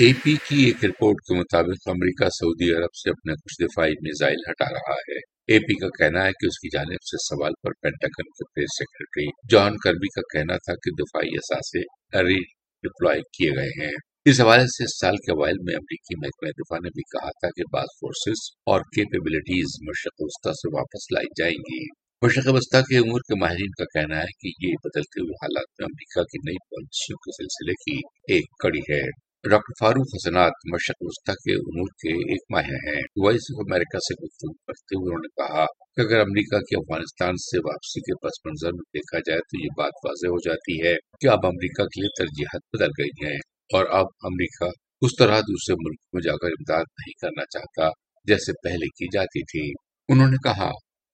اے پی کی ایک رپورٹ کے مطابق امریکہ، سعودی عرب سے اپنے کچھ دفاعی میزائل ہٹا رہا ہے۔ اے پی کا کہنا ہے کہ اس کی جانب سے سوال پر پینٹاگن کے پریس سیکرٹری جان کربی کا کہنا تھا کہ دفاعی اثاثے ری ڈپلوائے کیے گئے ہیں۔ اس حوالے سے اس سال کے اوائل میں امریکی محکمہ دفاع نے بھی کہا تھا کہ بعض فورسز اور کیپیبلٹیز مشرق وسطی سے واپس لائی جائیں گی۔ مشرق وسطی کے امور کے ماہرین کا کہنا ہے کہ یہ بدلتے ہوئے حالات میں امریکہ کی نئی پالیسیوں کے سلسلے کی ایک کڑی ہے۔ ڈاکٹر فاروق حسنات مشرق وسطی کے امور کے ایک ماہر ہیں۔ وائس آف امریکہ سے گفتگو کرتے ہوئے انہوں نے کہا کہ اگر امریکہ کی افغانستان سے واپسی کے پس منظر میں دیکھا جائے تو یہ بات واضح ہو جاتی ہے کہ اب امریکہ کے لیے ترجیحات بدل گئی ہیں اور اب امریکہ اس طرح دوسرے ملک میں جا کر امداد نہیں کرنا چاہتا جیسے پہلے کی جاتی تھی۔ انہوں نے کہا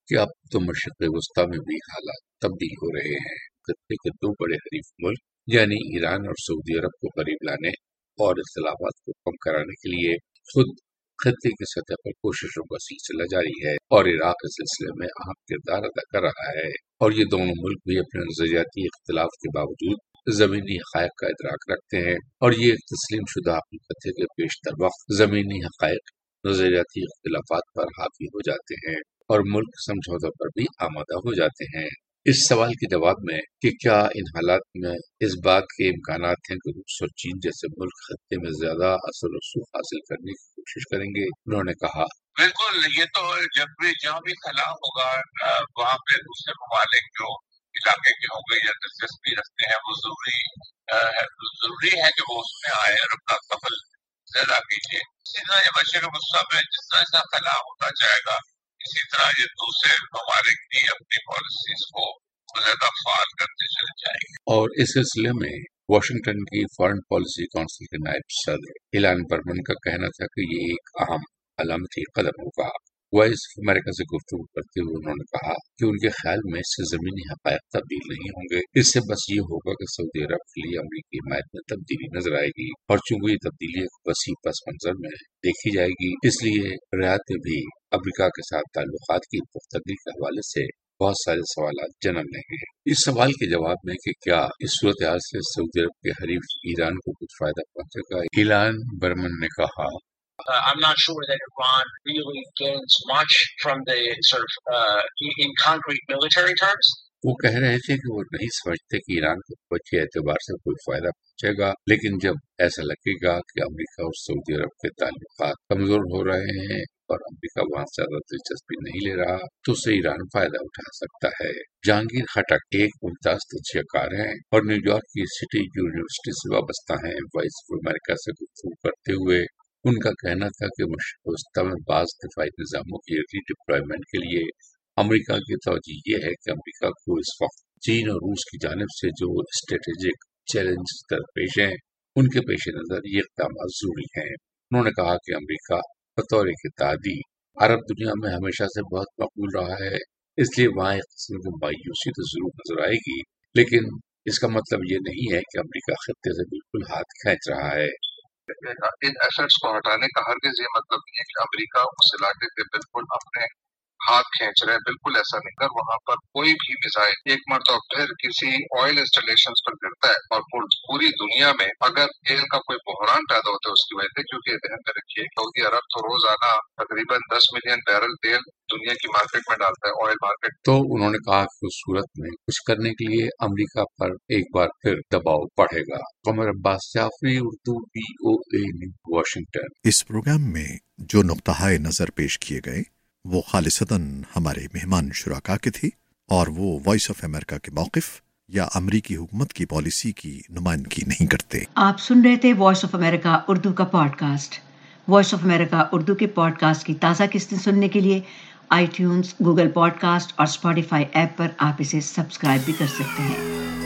کہ اب تو مشرق وسطی میں بھی حالات تبدیل ہو رہے ہیں۔ خطے کے دو بڑے حریف ملک یعنی ایران اور سعودی عرب کو قریب لانے اور اختلافات کو کم کرانے کے لیے خود خطے کی سطح پر کوششوں کا سلسلہ جاری ہے اور عراق اس سلسلے میں اہم کردار ادا کر رہا ہے اور یہ دونوں ملک بھی اپنے نظریاتی اختلاف کے باوجود زمینی حقائق کا ادراک رکھتے ہیں اور یہ ایک تسلیم شدہ حقیقت ہے کہ بیشتر وقت زمینی حقائق، نظریاتی اختلافات پر حاوی ہو جاتے ہیں اور ملک سمجھوتوں پر بھی آمادہ ہو جاتے ہیں۔ اس سوال کے جواب میں کہ کیا ان حالات میں اس بات کے امکانات ہیں کہ روس اور چین جیسے ملک خطے میں زیادہ اثر رسوخ حاصل کرنے کی کوشش کریں گے؟ انہوں نے کہا، بالکل، یہ تو جب بھی جہاں بھی خلا ہوگا، وہاں پہ دوسرے ممالک جو علاقے کے ہوں گے یا دلچسپی رکھتے ہیں، وہ ضروری ضروری ہے کہ وہ اس میں آئے اور اپنا قبل زیادہ کیجیے۔ اسی یہ مشرق غصہ میں جس طرح ایسا خلا ہوتا جائے گا اسی طرح یہ دوسرے ممالک بھی اپنی پالیسیز کو زیادہ فعال کرتے چلے جائیں گے۔ اور اس سلسلے میں واشنگٹن کی فارن پالیسی کونسل کے نائب صدر ایلان برمن کا کہنا تھا کہ یہ ایک اہم علامتی قدم ہوگا۔ وائس امریکہ سے گفتگو کرتے ہوئے انہوں نے کہا کہ ان کے خیال میں اس سے زمینی حقائق تبدیل نہیں ہوں گے۔ اس سے بس یہ ہوگا کہ سعودی عرب کے لیے امریکی حمایت میں تبدیلی نظر آئے گی اور چونکہ یہ تبدیلی ایک وسیع پس منظر میں دیکھی جائے گی، اس لیے ریاستیں بھی امریکہ کے ساتھ تعلقات کی پختگی کے حوالے سے بہت سارے سوالات جنم لیں گے۔ اس سوال کے جواب میں کہ کیا اس صورتحال سے سعودی عرب کے حریف ایران کو کچھ فائدہ پہنچے گا؟ ایلان برمن نے کہا Uh, I'm not sure that Iran really gains much from the sort of uh, in concrete military terms. وہ کہہ رہے تھے کہ وہ نہیں سمجھتے کہ ایران کو بچے اعتبار سے کوئی فائدہ پہنچے گا لیکن جب ایسا لگے گا کہ امریکہ اور سعودی عرب کے تعلقات کمزور ہو رہے ہیں اور امریکہ وہاں زیادہ دلچسپی نہیں لے رہا تو اسے ایران فائدہ اٹھا سکتا ہے جہانگیر خٹک ایک ممتاز تجزیہ کار ہیں اور نیو یارک کی سٹی یونیورسٹی سے وابستہ ہیں وائس آف امریکہ سے گفتگو کرتے ہوئے ان کا کہنا تھا کہ مشرق میں بعض دفاعی نظاموں کی ری ڈپلائمنٹ کے لیے امریکہ کی توجہ یہ ہے کہ امریکہ کو اس وقت چین اور روس کی جانب سے جو اسٹریٹجک چیلنج درپیش ہیں، ان کے پیش نظر یہ اقدامات ضروری ہیں۔ انہوں نے کہا کہ امریکہ بطور اتحادی عرب دنیا میں ہمیشہ سے بہت مقبول رہا ہے، اس لیے وہاں ایک قسم کی مایوسی تو ضرور نظر آئے گی، لیکن اس کا مطلب یہ نہیں ہے کہ امریکہ خطے سے بالکل ہاتھ کھینچ رہا ہے۔ ان ایسٹس کو ہٹانے کا ہرگز یہ مطلب نہیں ہے کہ امریکہ اس علاقے سے بالکل اپنے ہاتھ کھینچ رہے بالکل ایسا نہیں کر وہاں پر کوئی بھی میزائل ایک مرتبہ پھر کسی آئل انسٹالیشن پر گرتا ہے اور پوری دنیا میں اگر تیل کا کوئی بحران پیدا ہوتا ہے اس کی وجہ سے، کیونکہ ذہن میں رکھیے سعودی عرب تو روزانہ تقریباً دس ملین بیرل تیل دنیا کی مارکیٹ میں ڈالتا ہے آئل مارکیٹ تو انہوں نے کہا کہ اس صورت میں کچھ کرنے کے لیے امریکہ پر ایک بار پھر دباؤ پڑے گا۔ Qamar Abbas Jafri Urdu V O A Washington. Us programme میں جو نقطہ نظر پیش کیے گئے وہ خالصتاً ہمارے مہمان شرکا کے تھی اور وہ وائس آف امریکہ کے موقف یا امریکی حکومت کی پالیسی کی نمائندگی نہیں کرتے۔ آپ سن رہے تھے وائس آف امریکہ اردو کا podcast voice of America Urdu کے پوڈ کاسٹ کی تازہ قسطیں سننے کے لیے iTunes Google podcast اور اسپوٹیفائی ایپ پر آپ اسے سبسکرائب بھی کر سکتے ہیں۔